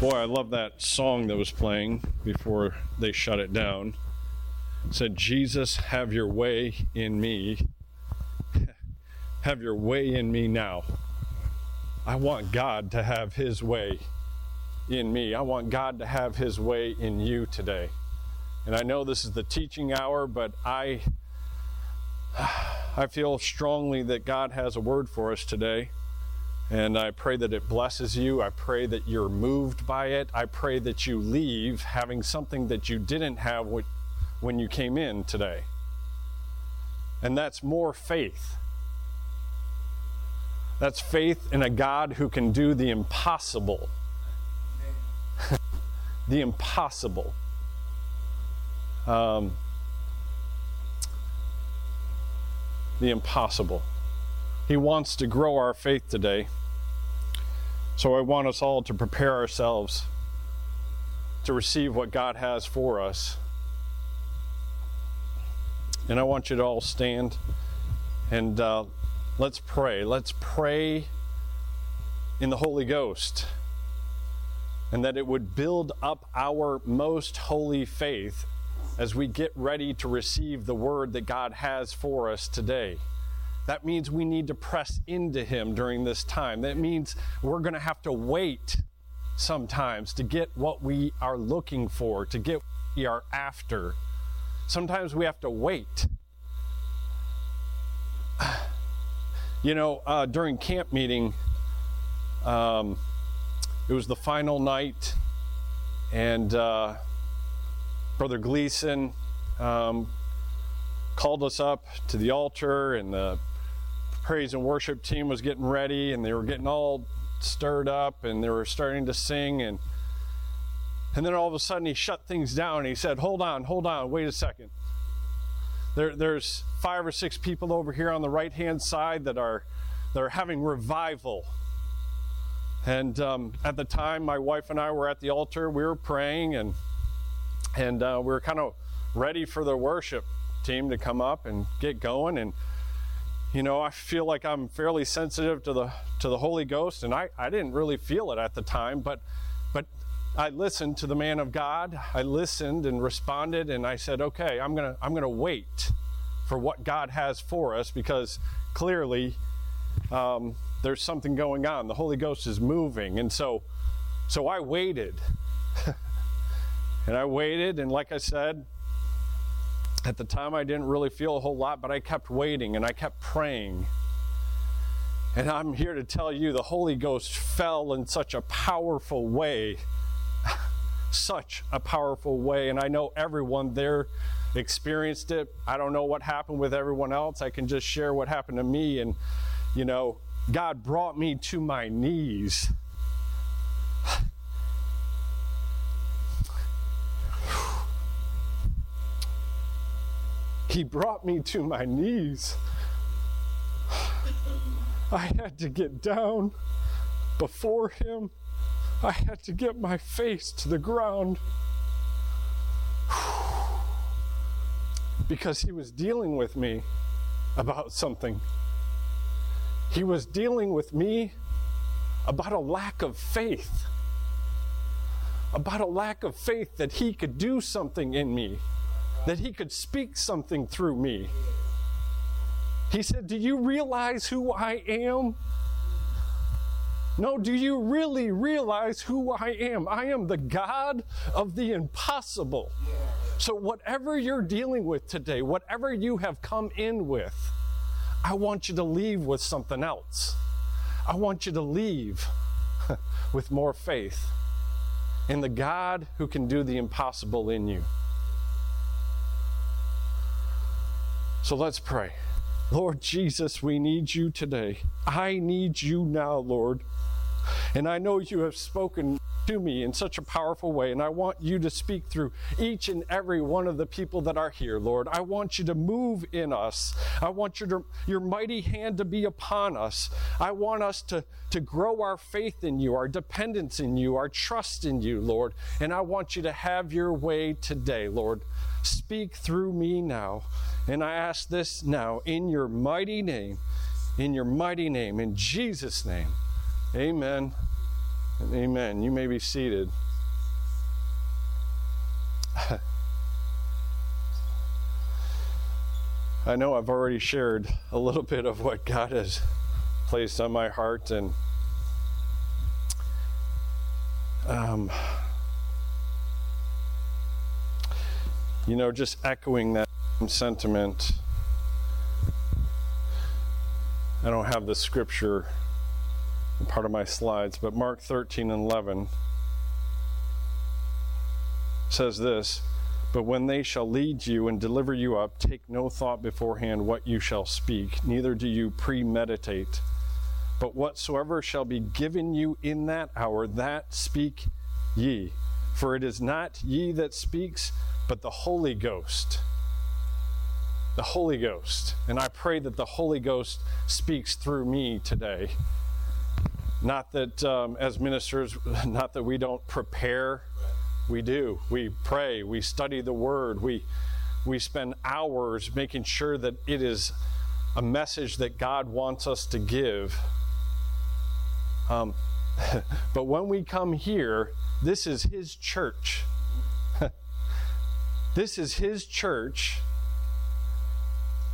Boy, I love that song that was playing before they shut it down. It said, Jesus, have your way in me. have your way in me now. I want God to have his way in me. I want God to have his way in you today. And I know this is the teaching hour, but I I feel strongly that God has a word for us today. And I pray that it blesses you. I pray that you're moved by it. I pray that you leave having something that you didn't have when you came in today. And that's more faith. That's faith in a God who can do the impossible. the impossible. Um, the impossible. He wants to grow our faith today. So I want us all to prepare ourselves to receive what God has for us. And I want you to all stand and uh, let's pray. Let's pray in the Holy Ghost and that it would build up our most holy faith as we get ready to receive the word that God has for us today. That means we need to press into Him during this time. That means we're going to have to wait sometimes to get what we are looking for, to get what we are after. Sometimes we have to wait. You know, uh, during camp meeting, um, it was the final night, and uh, Brother Gleason um, called us up to the altar, and the praise and worship team was getting ready and they were getting all stirred up and they were starting to sing and and then all of a sudden he shut things down. He said hold on hold on wait a second. There, there's five or six people over here on the right hand side that are that are having revival. And um, at the time my wife and i were at the altar we were praying and and uh, we were kind of ready for the worship team to come up and get going and you know, I feel like I'm fairly sensitive to the to the Holy Ghost, and I, I didn't really feel it at the time, but but I listened to the man of God. I listened and responded, and I said, okay, I'm gonna I'm gonna wait for what God has for us because clearly um, there's something going on. The Holy Ghost is moving, and so so I waited, and I waited, and like I said, at the time, I didn't really feel a whole lot, but I kept waiting and I kept praying. And I'm here to tell you the Holy Ghost fell in such a powerful way. such a powerful way. And I know everyone there experienced it. I don't know what happened with everyone else. I can just share what happened to me. And, you know, God brought me to my knees. He brought me to my knees. I had to get down before Him. I had to get my face to the ground. Because He was dealing with me about something. He was dealing with me about a lack of faith. About a lack of faith that He could do something in me that he could speak something through me. He said, Do you realize who I am? No, do you really realize who I am? I am the God of the impossible. So, whatever you're dealing with today, whatever you have come in with, I want you to leave with something else. I want you to leave with more faith in the God who can do the impossible in you. So let's pray. Lord Jesus, we need you today. I need you now, Lord. And I know you have spoken to me in such a powerful way. And I want you to speak through each and every one of the people that are here, Lord. I want you to move in us. I want your, your mighty hand to be upon us. I want us to, to grow our faith in you, our dependence in you, our trust in you, Lord. And I want you to have your way today, Lord. Speak through me now. And I ask this now in your mighty name, in your mighty name, in Jesus' name. Amen and amen. You may be seated. I know I've already shared a little bit of what God has placed on my heart, and um, you know, just echoing that sentiment. I don't have the scripture part of my slides, but Mark 13 and 11 says this But when they shall lead you and deliver you up, take no thought beforehand what you shall speak, neither do you premeditate. But whatsoever shall be given you in that hour, that speak ye. For it is not ye that speaks, but the Holy Ghost. The Holy Ghost. And I pray that the Holy Ghost speaks through me today. Not that um, as ministers, not that we don't prepare. We do. We pray. We study the Word. We we spend hours making sure that it is a message that God wants us to give. Um, but when we come here, this is His church. This is His church.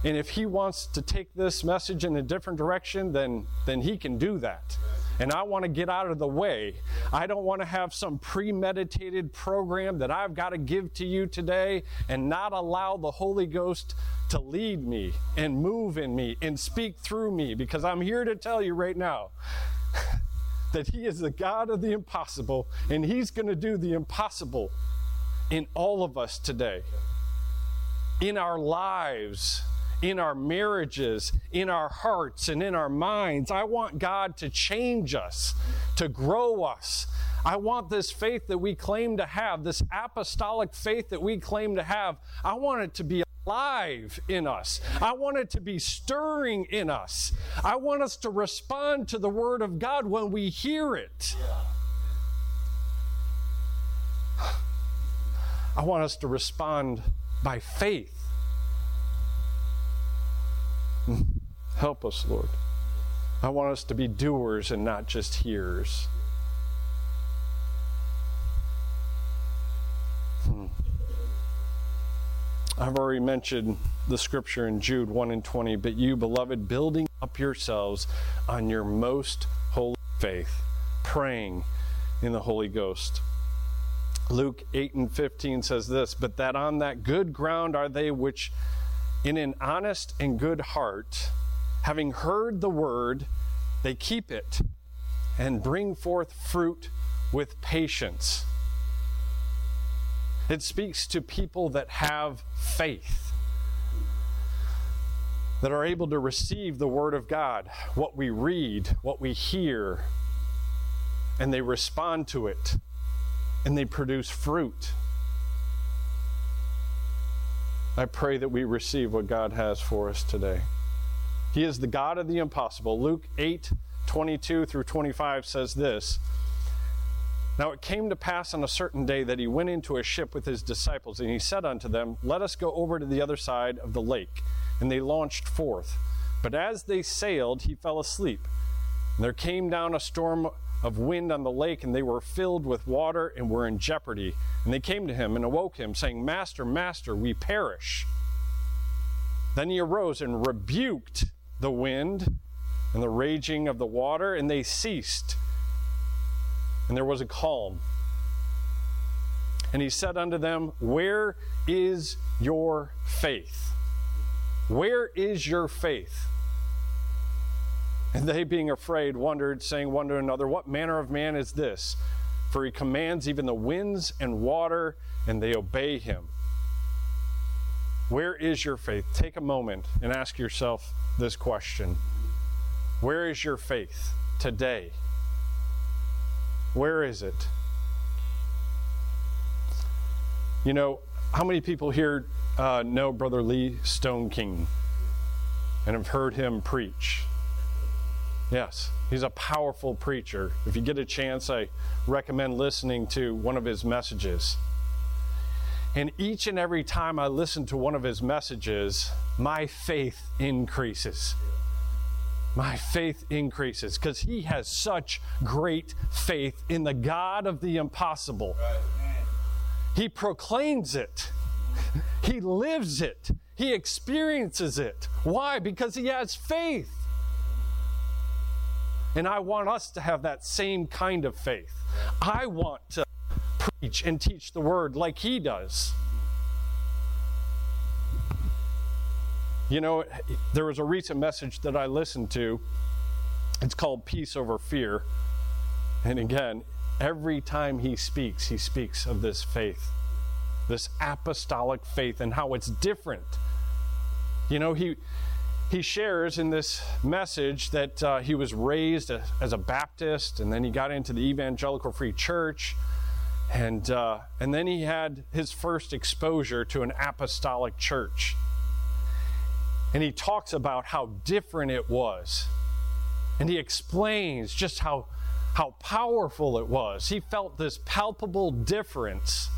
And if He wants to take this message in a different direction, then, then He can do that and I want to get out of the way. I don't want to have some premeditated program that I've got to give to you today and not allow the Holy Ghost to lead me and move in me and speak through me because I'm here to tell you right now that He is the God of the impossible and He's going to do the impossible in all of us today, in our lives in our marriages, in our hearts, and in our minds. I want God to change us, to grow us. I want this faith that we claim to have, this apostolic faith that we claim to have, I want it to be alive in us. I want it to be stirring in us. I want us to respond to the Word of God when we hear it. I want us to respond by faith Help us, Lord. I want us to be doers and not just hearers. Hmm. I've already mentioned the scripture in Jude 1 and 20, but you, beloved, building up yourselves on your most holy faith, praying in the Holy Ghost. Luke 8 and 15 says this, but that on that good ground are they which in an honest and good heart, having heard the word, they keep it and bring forth fruit with patience. It speaks to people that have faith, that are able to receive the Word of God, what we read, what we hear, and they respond to it, and they produce fruit. I pray that we receive what God has for us today. He is the God of the impossible. Luke 8 22 through 25 says this Now it came to pass on a certain day that he went into a ship with his disciples, and he said unto them, Let us go over to the other side of the lake. And they launched forth. But as they sailed, he fell asleep. And there came down a storm of wind on the lake, and they were filled with water and were in jeopardy. And they came to him and awoke him, saying, Master, Master, we perish. Then he arose and rebuked the wind and the raging of the water, and they ceased. And there was a calm. And he said unto them, Where is your faith? Where is your faith? And they, being afraid, wondered, saying one to another, What manner of man is this? For he commands even the winds and water, and they obey him. Where is your faith? Take a moment and ask yourself this question Where is your faith today? Where is it? You know, how many people here uh, know Brother Lee Stoneking and have heard him preach? Yes, he's a powerful preacher. If you get a chance, I recommend listening to one of his messages. And each and every time I listen to one of his messages, my faith increases. My faith increases because he has such great faith in the God of the impossible. He proclaims it, he lives it, he experiences it. Why? Because he has faith. And I want us to have that same kind of faith. I want to preach and teach the word like he does. You know, there was a recent message that I listened to. It's called Peace Over Fear. And again, every time he speaks, he speaks of this faith, this apostolic faith, and how it's different. You know, he he shares in this message that uh, he was raised as a Baptist, and then he got into the Evangelical Free Church, and uh, and then he had his first exposure to an apostolic church. And he talks about how different it was, and he explains just how how powerful it was. He felt this palpable difference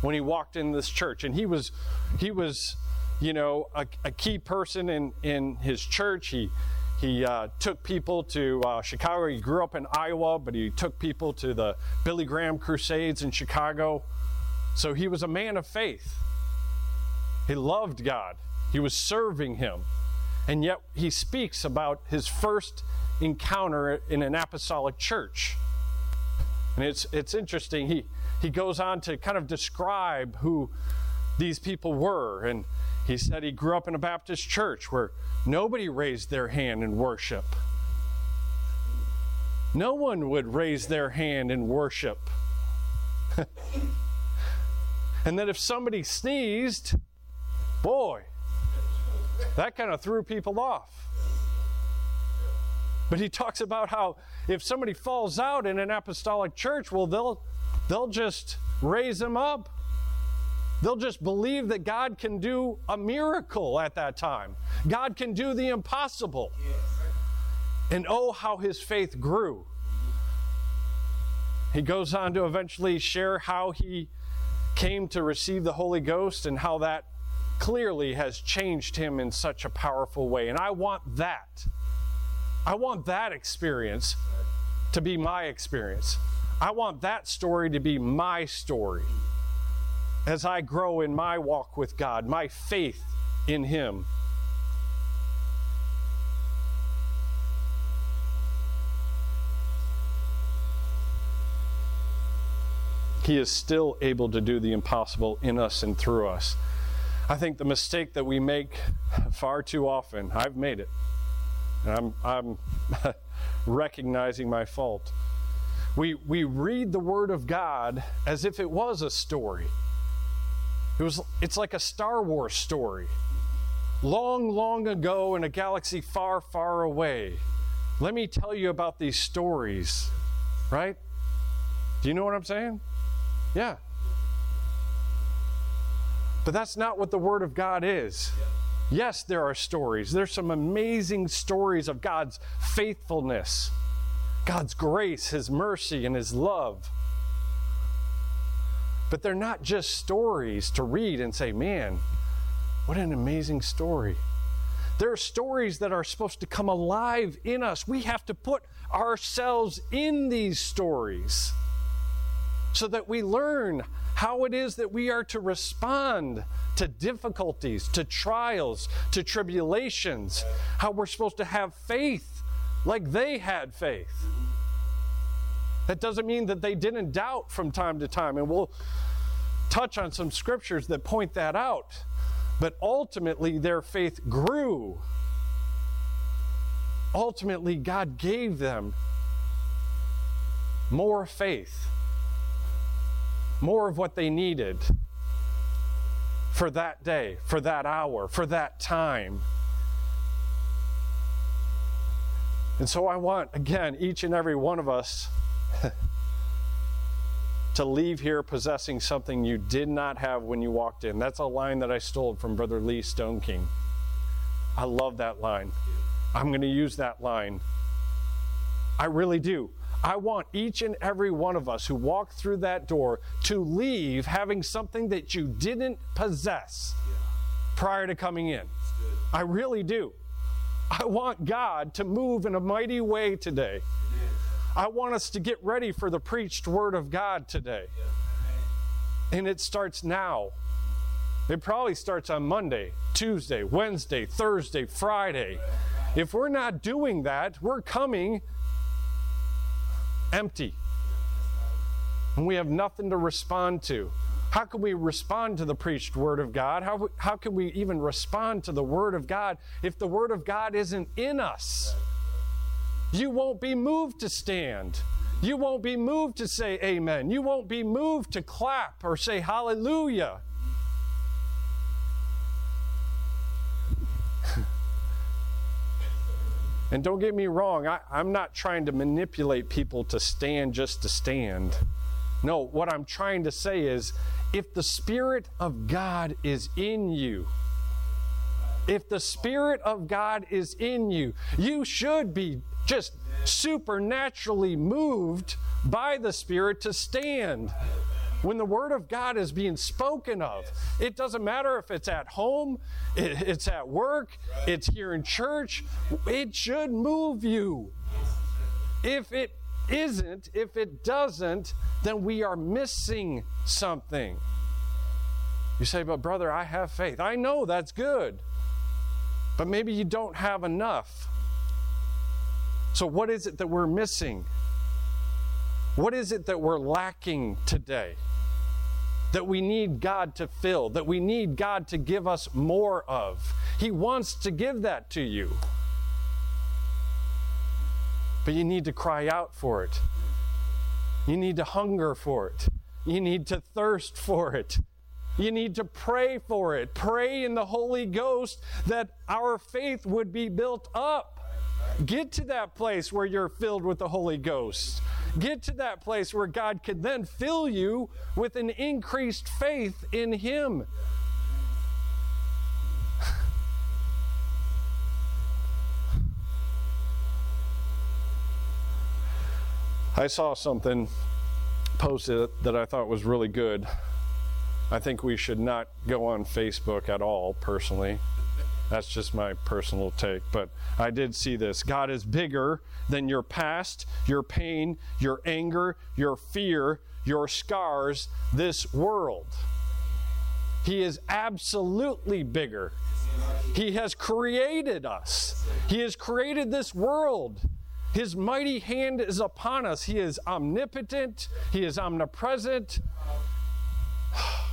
when he walked in this church, and he was he was you know a, a key person in in his church. He he uh, took people to uh, Chicago. He grew up in Iowa, but he took people to the Billy Graham Crusades in Chicago. So he was a man of faith. He loved God, he was serving Him. And yet he speaks about his first encounter in an apostolic church. And it's, it's interesting. He, he goes on to kind of describe who these people were. And he said he grew up in a Baptist church where nobody raised their hand in worship. No one would raise their hand in worship. and then if somebody sneezed, boy, that kind of threw people off. But he talks about how if somebody falls out in an apostolic church, well, they'll they'll just raise them up They'll just believe that God can do a miracle at that time. God can do the impossible. And oh, how his faith grew. He goes on to eventually share how he came to receive the Holy Ghost and how that clearly has changed him in such a powerful way. And I want that. I want that experience to be my experience. I want that story to be my story as I grow in my walk with God, my faith in Him. He is still able to do the impossible in us and through us. I think the mistake that we make far too often, I've made it, I'm, I'm recognizing my fault. We, we read the Word of God as if it was a story. It was, it's like a Star Wars story. Long, long ago in a galaxy far, far away. Let me tell you about these stories, right? Do you know what I'm saying? Yeah. But that's not what the Word of God is. Yes, there are stories. There's some amazing stories of God's faithfulness, God's grace, His mercy, and His love. But they're not just stories to read and say, man, what an amazing story. There are stories that are supposed to come alive in us. We have to put ourselves in these stories so that we learn how it is that we are to respond to difficulties, to trials, to tribulations, how we're supposed to have faith like they had faith. That doesn't mean that they didn't doubt from time to time. And we'll touch on some scriptures that point that out. But ultimately, their faith grew. Ultimately, God gave them more faith, more of what they needed. for that day, for that hour, for that time. And so I want, again, each and every one of us to leave here possessing something you did not have when you walked in. That's a line that I stole from Brother Lee Stoneking. I love that line. I'm going to use that line. I really do. I want each and every one of us who walk through that door to leave having something that you didn't possess prior to coming in. I really do. I want God to move in a mighty way today. I want us to get ready for the preached word of God today. And it starts now. It probably starts on Monday, Tuesday, Wednesday, Thursday, Friday. If we're not doing that, we're coming empty. And we have nothing to respond to. How can we respond to the preached word of God? How, how can we even respond to the word of God if the word of God isn't in us? You won't be moved to stand. You won't be moved to say amen. You won't be moved to clap or say hallelujah. and don't get me wrong, I, am not trying to manipulate people to stand just to stand. No, what I'm trying to say is if the Spirit of God is in you, if the Spirit of God is in you, you should be just supernaturally moved by the Spirit to stand. When the Word of God is being spoken of, it doesn't matter if it's at home, it's at work, it's here in church, it should move you. If it isn't, if it doesn't, then we are missing something. You say, but brother, I have faith. I know that's good, but maybe you don't have enough. So, what is it that we're missing? What is it that we're lacking today? That we need God to fill, that we need God to give us more of. He wants to give that to you. But you need to cry out for it. You need to hunger for it. You need to thirst for it. You need to pray for it. Pray in the Holy Ghost that our faith would be built up. Get to that place where you're filled with the Holy Ghost. Get to that place where God can then fill you with an increased faith in Him. I saw something posted that I thought was really good. I think we should not go on Facebook at all, personally. That's just my personal take. But I did see this. God is bigger than your past, your pain, your anger, your fear, your scars, this world. He is absolutely bigger. He has created us, He has created this world. His mighty hand is upon us. He is omnipotent, He is omnipresent.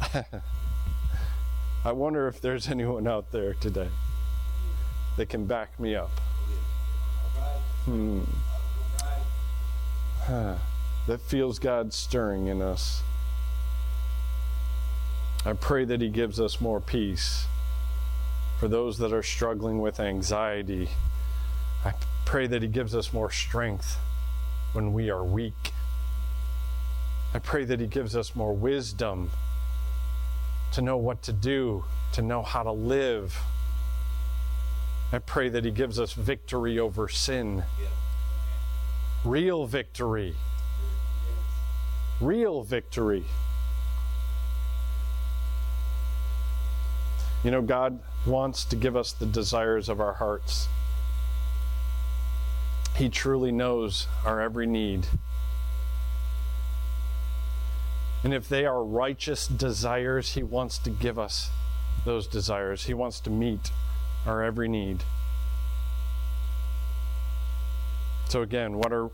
I wonder if there's anyone out there today that can back me up. Hmm. Huh. That feels God stirring in us. I pray that He gives us more peace. For those that are struggling with anxiety, I pray that He gives us more strength when we are weak. I pray that He gives us more wisdom to know what to do, to know how to live. I pray that He gives us victory over sin. Real victory. Real victory. You know, God wants to give us the desires of our hearts. He truly knows our every need. And if they are righteous desires, He wants to give us those desires. He wants to meet our every need. So again, what are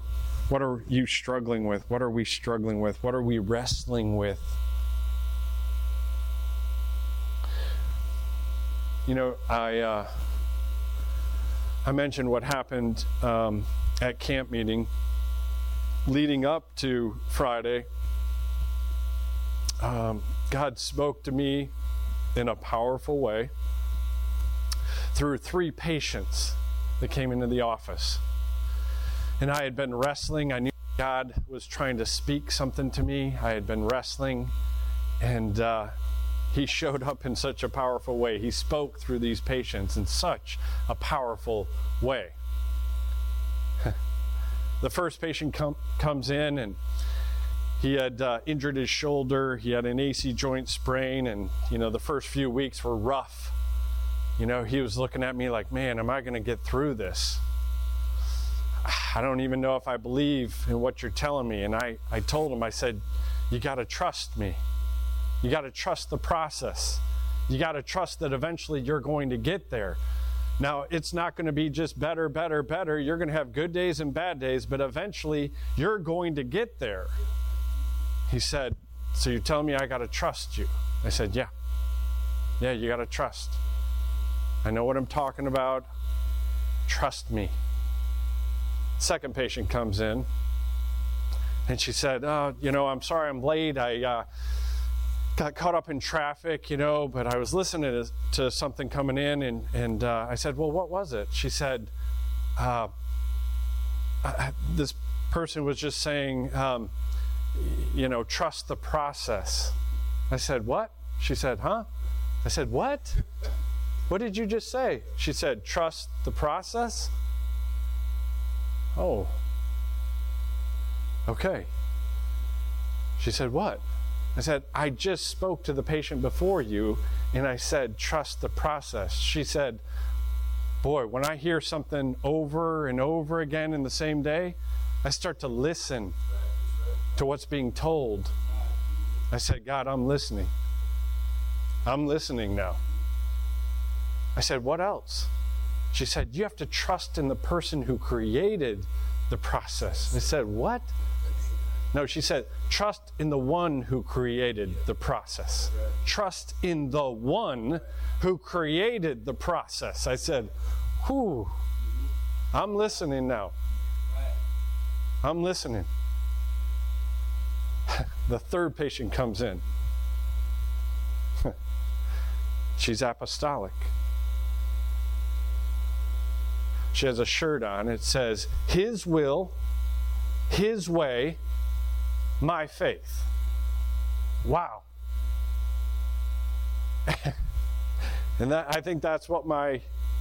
what are you struggling with? What are we struggling with? What are we wrestling with? You know, I uh, I mentioned what happened um, at camp meeting leading up to Friday um, God spoke to me in a powerful way through three patients that came into the office. And I had been wrestling. I knew God was trying to speak something to me. I had been wrestling, and uh, He showed up in such a powerful way. He spoke through these patients in such a powerful way. the first patient com- comes in, and he had uh, injured his shoulder. He had an AC joint sprain, and you know the first few weeks were rough. You know, he was looking at me like, "Man, am I going to get through this?" I don't even know if I believe in what you're telling me. And I, I told him, I said, You got to trust me. You got to trust the process. You got to trust that eventually you're going to get there. Now, it's not going to be just better, better, better. You're going to have good days and bad days, but eventually you're going to get there. He said, So you're telling me I got to trust you? I said, Yeah. Yeah, you got to trust. I know what I'm talking about. Trust me. Second patient comes in, and she said, oh, You know, I'm sorry I'm late. I uh, got caught up in traffic, you know, but I was listening to, to something coming in, and, and uh, I said, Well, what was it? She said, uh, This person was just saying, um, You know, trust the process. I said, What? She said, Huh? I said, What? What did you just say? She said, Trust the process? Oh. Okay. She said, What? I said, I just spoke to the patient before you and I said, Trust the process. She said, Boy, when I hear something over and over again in the same day, I start to listen to what's being told. I said, God, I'm listening. I'm listening now. I said, What else? She said, You have to trust in the person who created the process. I said, What? No, she said, Trust in the one who created the process. Trust in the one who created the process. I said, Whew, I'm listening now. I'm listening. the third patient comes in. She's apostolic. She has a shirt on. It says, His will, His way, my faith. Wow. and that, I think that's what my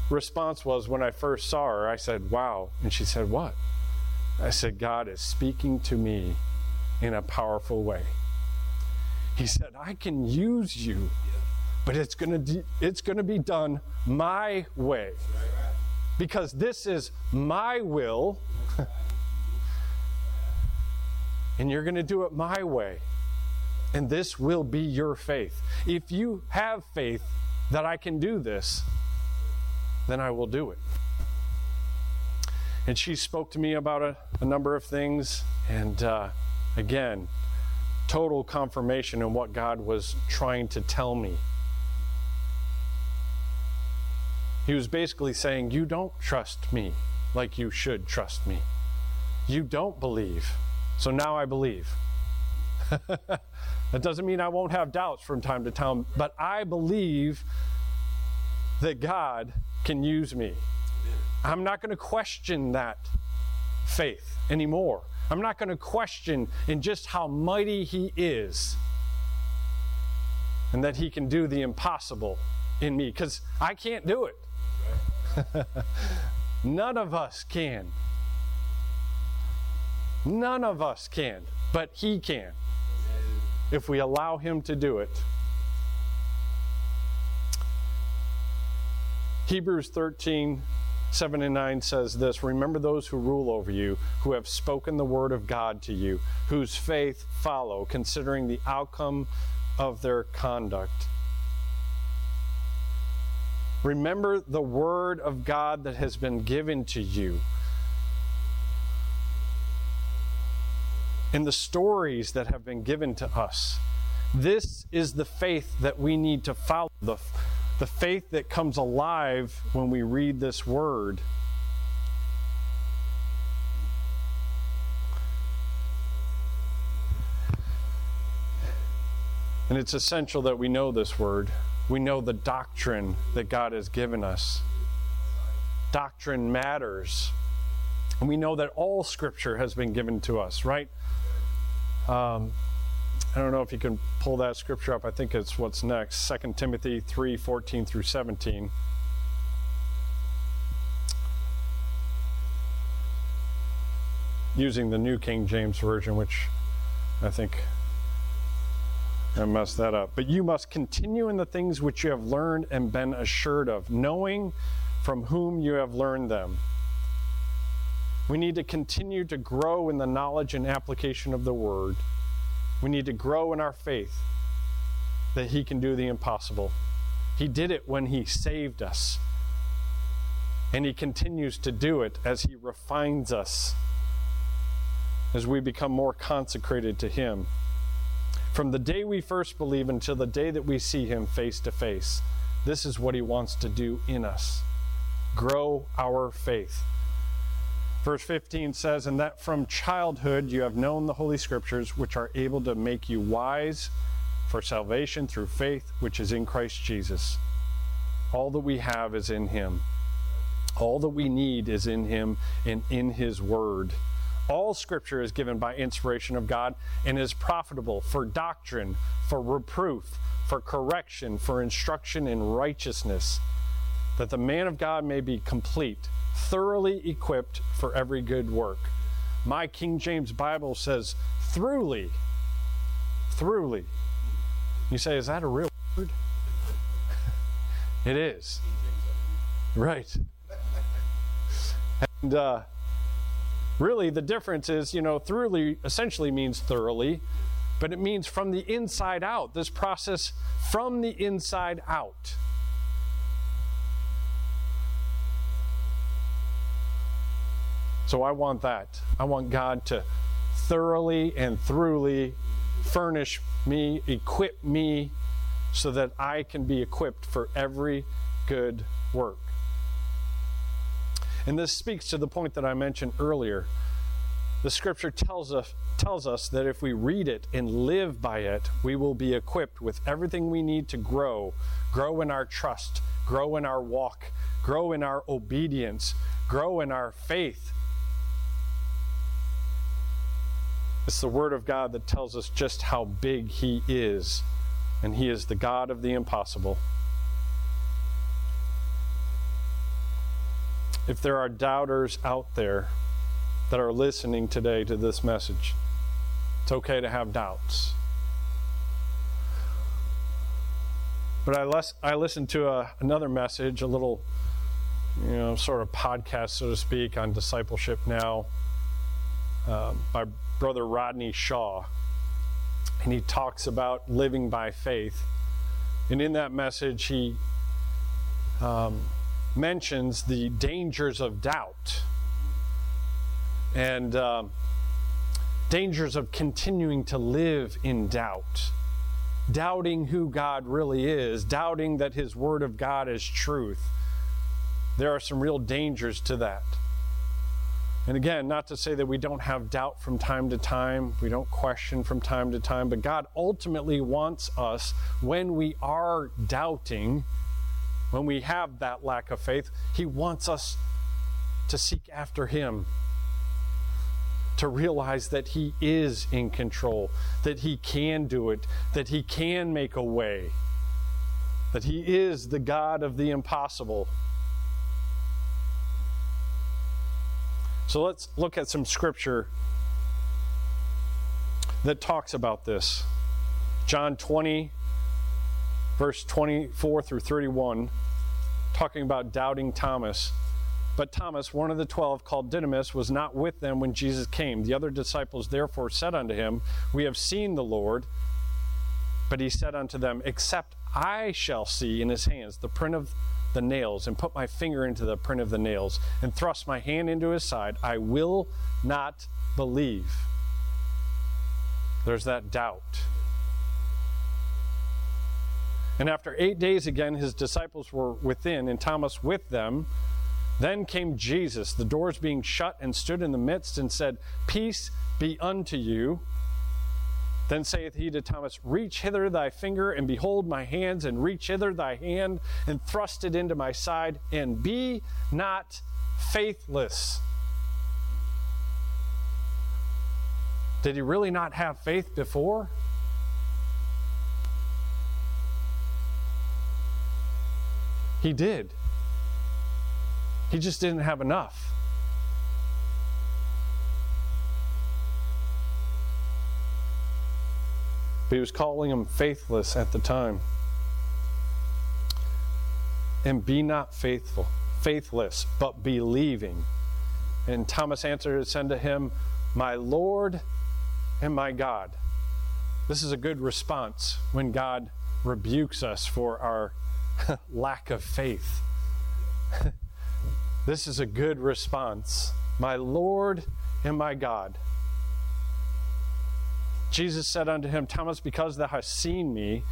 response was when I first saw her. I said, Wow. And she said, What? I said, God is speaking to me in a powerful way. He said, I can use you, but it's going to it's going to be done my way because this is my will, and you're going to do it my way. And this will be your faith. If you have faith that I can do this, then I will do it. And she spoke to me about a, a number of things, and uh, again, total confirmation in what God was trying to tell me. He was basically saying, You don't trust me like you should trust me. You don't believe. So now I believe. that doesn't mean I won't have doubts from time to time, but I believe that God can use me. I'm not going to question that faith anymore. I'm not going to question in just how mighty He is and that He can do the impossible in me because I can't do it. None of us can. None of us can, but He can if we allow Him to do it. Hebrews 13, 7 and 9 says this Remember those who rule over you, who have spoken the word of God to you, whose faith follow, considering the outcome of their conduct. Remember the word of God that has been given to you. In the stories that have been given to us. This is the faith that we need to follow, the, the faith that comes alive when we read this word. And it's essential that we know this word. We know the doctrine that God has given us. Doctrine matters. And we know that all scripture has been given to us, right? Um, I don't know if you can pull that scripture up. I think it's what's next 2 Timothy 3 14 through 17. Using the New King James Version, which I think I messed that up. But you must continue in the things which you have learned and been assured of, knowing from whom you have learned them. We need to continue to grow in the knowledge and application of the Word. We need to grow in our faith that He can do the impossible. He did it when He saved us, and He continues to do it as He refines us, as we become more consecrated to Him. From the day we first believe until the day that we see Him face to face, this is what He wants to do in us grow our faith. Verse 15 says, And that from childhood you have known the Holy Scriptures, which are able to make you wise for salvation through faith, which is in Christ Jesus. All that we have is in Him. All that we need is in Him and in His Word. All Scripture is given by inspiration of God and is profitable for doctrine, for reproof, for correction, for instruction in righteousness, that the man of God may be complete thoroughly equipped for every good work. My King James Bible says, throughly. Throughly. You say, is that a real word? it is. Right. And uh, really, the difference is, you know, throughly essentially means thoroughly, but it means from the inside out. This process from the inside out. So I want that. I want God to thoroughly and throughly furnish me, equip me, so that I can be equipped for every good work. And this speaks to the point that I mentioned earlier. The scripture tells us, tells us that if we read it and live by it, we will be equipped with everything we need to grow grow in our trust, grow in our walk, grow in our obedience, grow in our faith It's the Word of God that tells us just how big He is, and He is the God of the impossible. If there are doubters out there that are listening today to this message, it's okay to have doubts. But I, les- I listened to a, another message, a little, you know, sort of podcast, so to speak, on discipleship now um, by brother Rodney Shaw. And he talks about living by faith. And in that message, he um, mentions the dangers of doubt and um, dangers of continuing to live in doubt, doubting who God really is, doubting that His Word of God is truth. There are some real dangers to that. And again, not to say that we don't have doubt from time to time, we don't question from time to time, but God ultimately wants us, when we are doubting, when we have that lack of faith, He wants us to seek after Him, to realize that He is in control, that He can do it, that He can make a way, that He is the God of the impossible. So let's look at some scripture that talks about this. John 20, verse 24 through 31, talking about doubting Thomas. But Thomas, one of the twelve, called Didymus, was not with them when Jesus came. The other disciples therefore said unto him, We have seen the Lord. But he said unto them, Except I shall see in his hands the print of the nails and put my finger into the print of the nails and thrust my hand into his side, I will not believe. There's that doubt. And after eight days again, his disciples were within, and Thomas with them. Then came Jesus, the doors being shut, and stood in the midst and said, Peace be unto you. Then saith he to Thomas, Reach hither thy finger, and behold my hands, and reach hither thy hand, and thrust it into my side, and be not faithless. Did he really not have faith before? He did. He just didn't have enough. But he was calling him faithless at the time. And be not faithful, faithless, but believing. And Thomas answered and said to him, My Lord and my God. This is a good response when God rebukes us for our lack of faith. this is a good response. My Lord and my God. Jesus said unto him, Thomas, because thou hast seen me,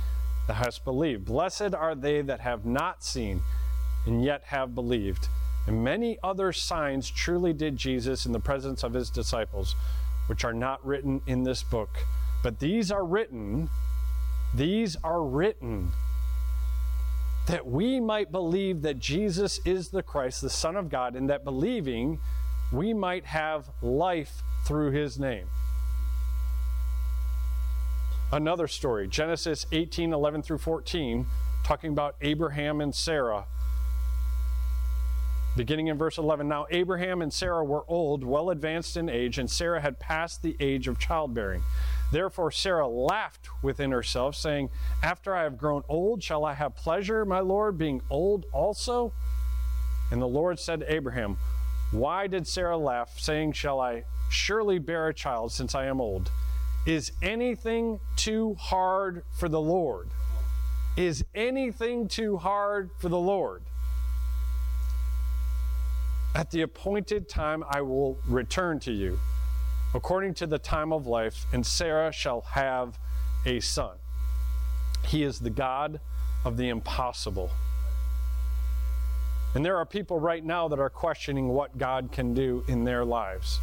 thou hast believed. Blessed are they that have not seen and yet have believed. And many other signs truly did Jesus in the presence of his disciples, which are not written in this book. But these are written, these are written that we might believe that Jesus is the Christ, the Son of God, and that believing we might have life through his name. Another story, Genesis 18 11 through 14, talking about Abraham and Sarah. Beginning in verse 11 Now Abraham and Sarah were old, well advanced in age, and Sarah had passed the age of childbearing. Therefore Sarah laughed within herself, saying, After I have grown old, shall I have pleasure, my Lord, being old also? And the Lord said to Abraham, Why did Sarah laugh, saying, Shall I surely bear a child since I am old? Is anything too hard for the Lord? Is anything too hard for the Lord? At the appointed time I will return to you according to the time of life, and Sarah shall have a son. He is the God of the impossible. And there are people right now that are questioning what God can do in their lives.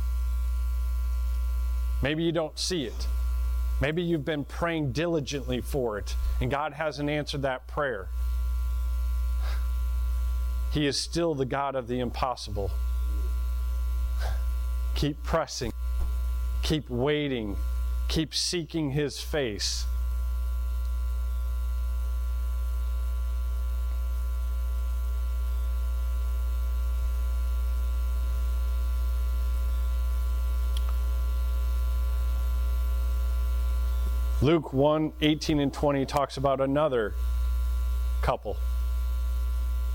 Maybe you don't see it. Maybe you've been praying diligently for it, and God hasn't answered that prayer. He is still the God of the impossible. Keep pressing. Keep waiting. Keep seeking His face. Luke 1 18 and 20 talks about another couple.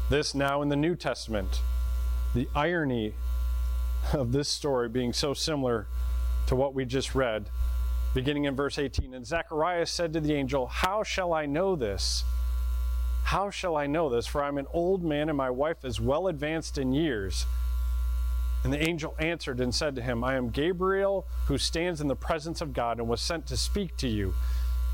This now in the New Testament. The irony of this story being so similar to what we just read, beginning in verse 18. And Zacharias said to the angel, How shall I know this? How shall I know this? For I'm an old man, and my wife is well advanced in years. And the angel answered and said to him, I am Gabriel, who stands in the presence of God, and was sent to speak to you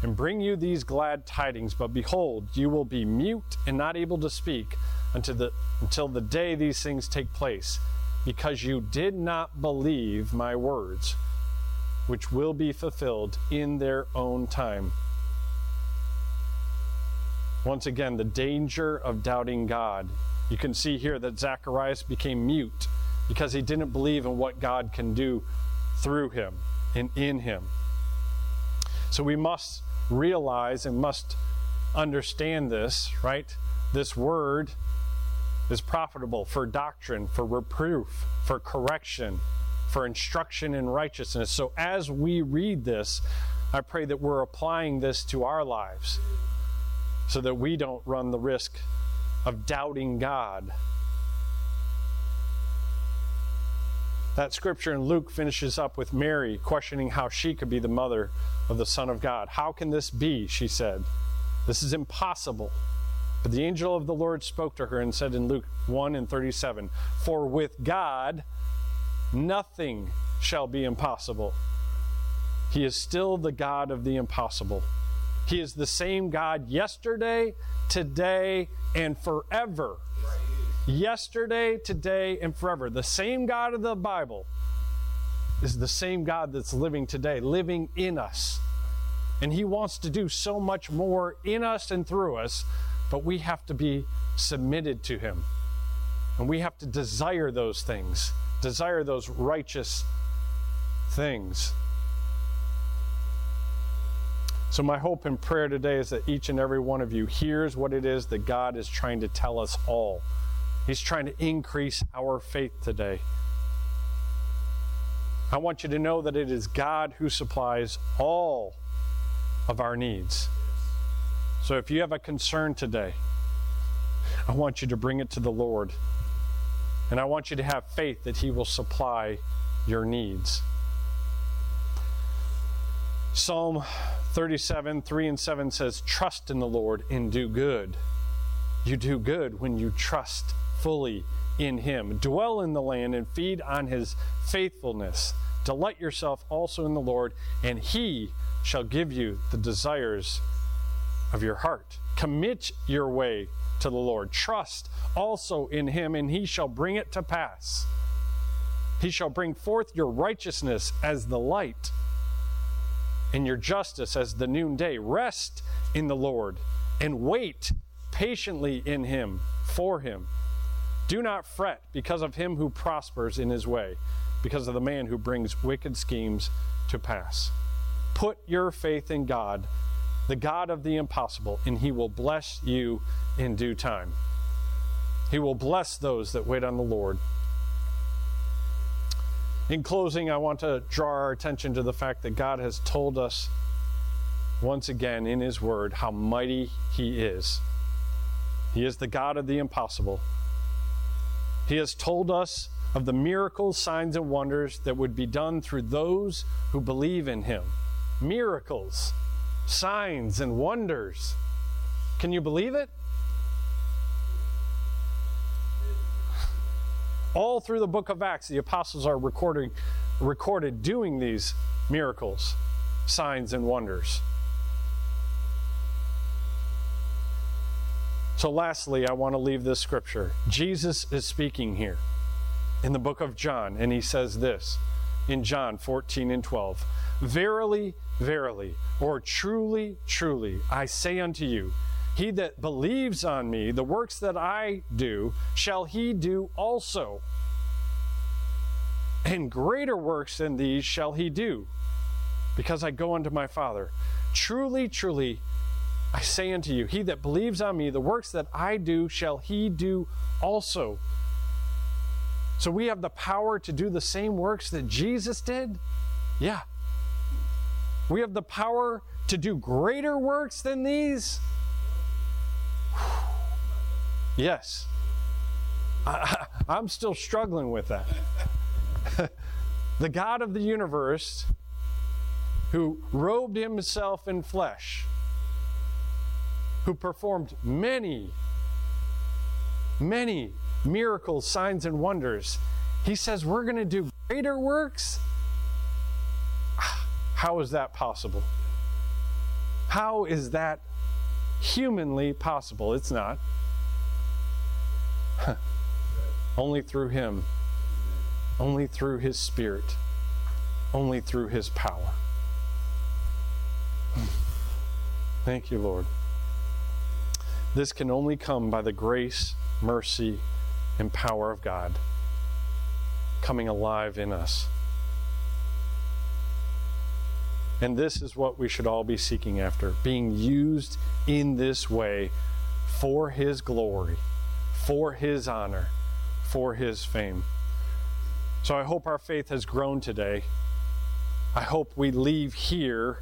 and bring you these glad tidings. But behold, you will be mute and not able to speak until the, until the day these things take place, because you did not believe my words which will be fulfilled in their own time. Once again, the danger of doubting God. You can see here that Zacharias became mute because he didn't believe in what God can do through him and in him. So we must realize and must understand this, right? This word is profitable for doctrine, for reproof, for correction, for instruction in righteousness. So as we read this, I pray that we're applying this to our lives so that we don't run the risk of doubting God. That scripture in Luke finishes up with Mary questioning how she could be the mother of the Son of God. How can this be? She said. This is impossible. But the angel of the Lord spoke to her and said in Luke 1 and 37 For with God, nothing shall be impossible. He is still the God of the impossible. He is the same God yesterday, today, and forever. Yesterday, today, and forever. The same God of the Bible is the same God that's living today, living in us. And He wants to do so much more in us and through us, but we have to be submitted to Him. And we have to desire those things, desire those righteous things. So, my hope and prayer today is that each and every one of you hears what it is that God is trying to tell us all. He's trying to increase our faith today. I want you to know that it is God who supplies all of our needs. So, if you have a concern today, I want you to bring it to the Lord. And I want you to have faith that He will supply your needs. Psalm 37, 3 and 7 says, Trust in the Lord and do good. You do good when you trust fully in Him. Dwell in the land and feed on His faithfulness. Delight yourself also in the Lord, and He shall give you the desires of your heart. Commit your way to the Lord. Trust also in Him, and He shall bring it to pass. He shall bring forth your righteousness as the light and your justice as the noonday. Rest in the Lord and wait patiently in Him, for Him. Do not fret because of him who prospers in his way, because of the man who brings wicked schemes to pass. Put your faith in God, the God of the impossible, and he will bless you in due time. He will bless those that wait on the Lord. In closing, I want to draw our attention to the fact that God has told us once again in His Word how mighty He is. He is the God of the impossible. He has told us of the miracles, signs, and wonders that would be done through those who believe in Him. Miracles, signs, and wonders. Can you believe it? All through the book of Acts, the apostles are recording, recorded doing these miracles, signs, and wonders. So, lastly, I want to leave this scripture. Jesus is speaking here in the book of John, and he says this in John 14 and 12 Verily, verily, or truly, truly, I say unto you, he that believes on me, the works that I do, shall he do also. And greater works than these shall he do, because I go unto my Father. Truly, truly, I say unto you, he that believes on me, the works that I do shall he do also. So we have the power to do the same works that Jesus did? Yeah. We have the power to do greater works than these? Yes. I, am still struggling with that. the God of the universe, who robed himself in flesh, who performed many, many miracles, signs, and wonders, he says, We're going to do greater works? How is that possible? How is that humanly possible? It's not. Only through Him, only through His Spirit, only through His power. Hmm. Thank you, Lord. This can only come by the grace, mercy, and power of God coming alive in us. And this is what we should all be seeking after being used in this way for His glory, for His honor, for His fame. So I hope our faith has grown today. I hope we leave here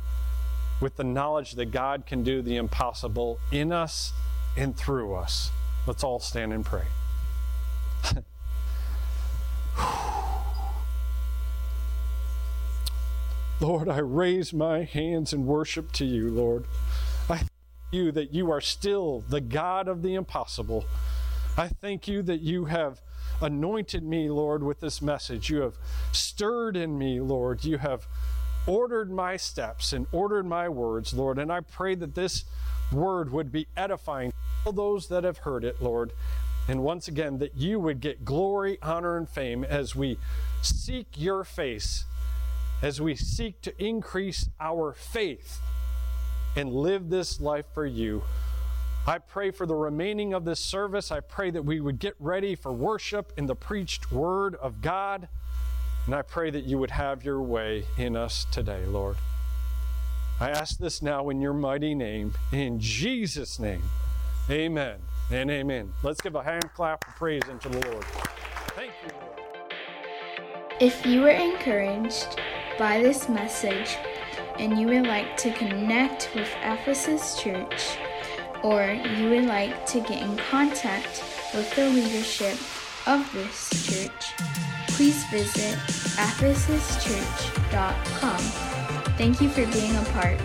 with the knowledge that God can do the impossible in us and through us. Let's all stand and pray. Lord, I raise my hands in worship to you, Lord. I thank you that you are still the God of the impossible. I thank you that you have anointed me, Lord, with this message. You have stirred in me, Lord. You have ordered my steps and ordered my words, Lord. And I pray that this word would be edifying all those that have heard it, Lord. And once again, that you would get glory, honor, and fame as we seek your face, as we seek to increase our faith and live this life for you. I pray for the remaining of this service. I pray that we would get ready for worship in the preached word of God. And I pray that you would have your way in us today, Lord. I ask this now in your mighty name, in Jesus' name. Amen and amen. Let's give a hand clap of praise unto the Lord. Thank you. If you were encouraged by this message and you would like to connect with Ephesus Church, or you would like to get in contact with the leadership of this church, please visit ephesuschurch.com. Thank you for being a part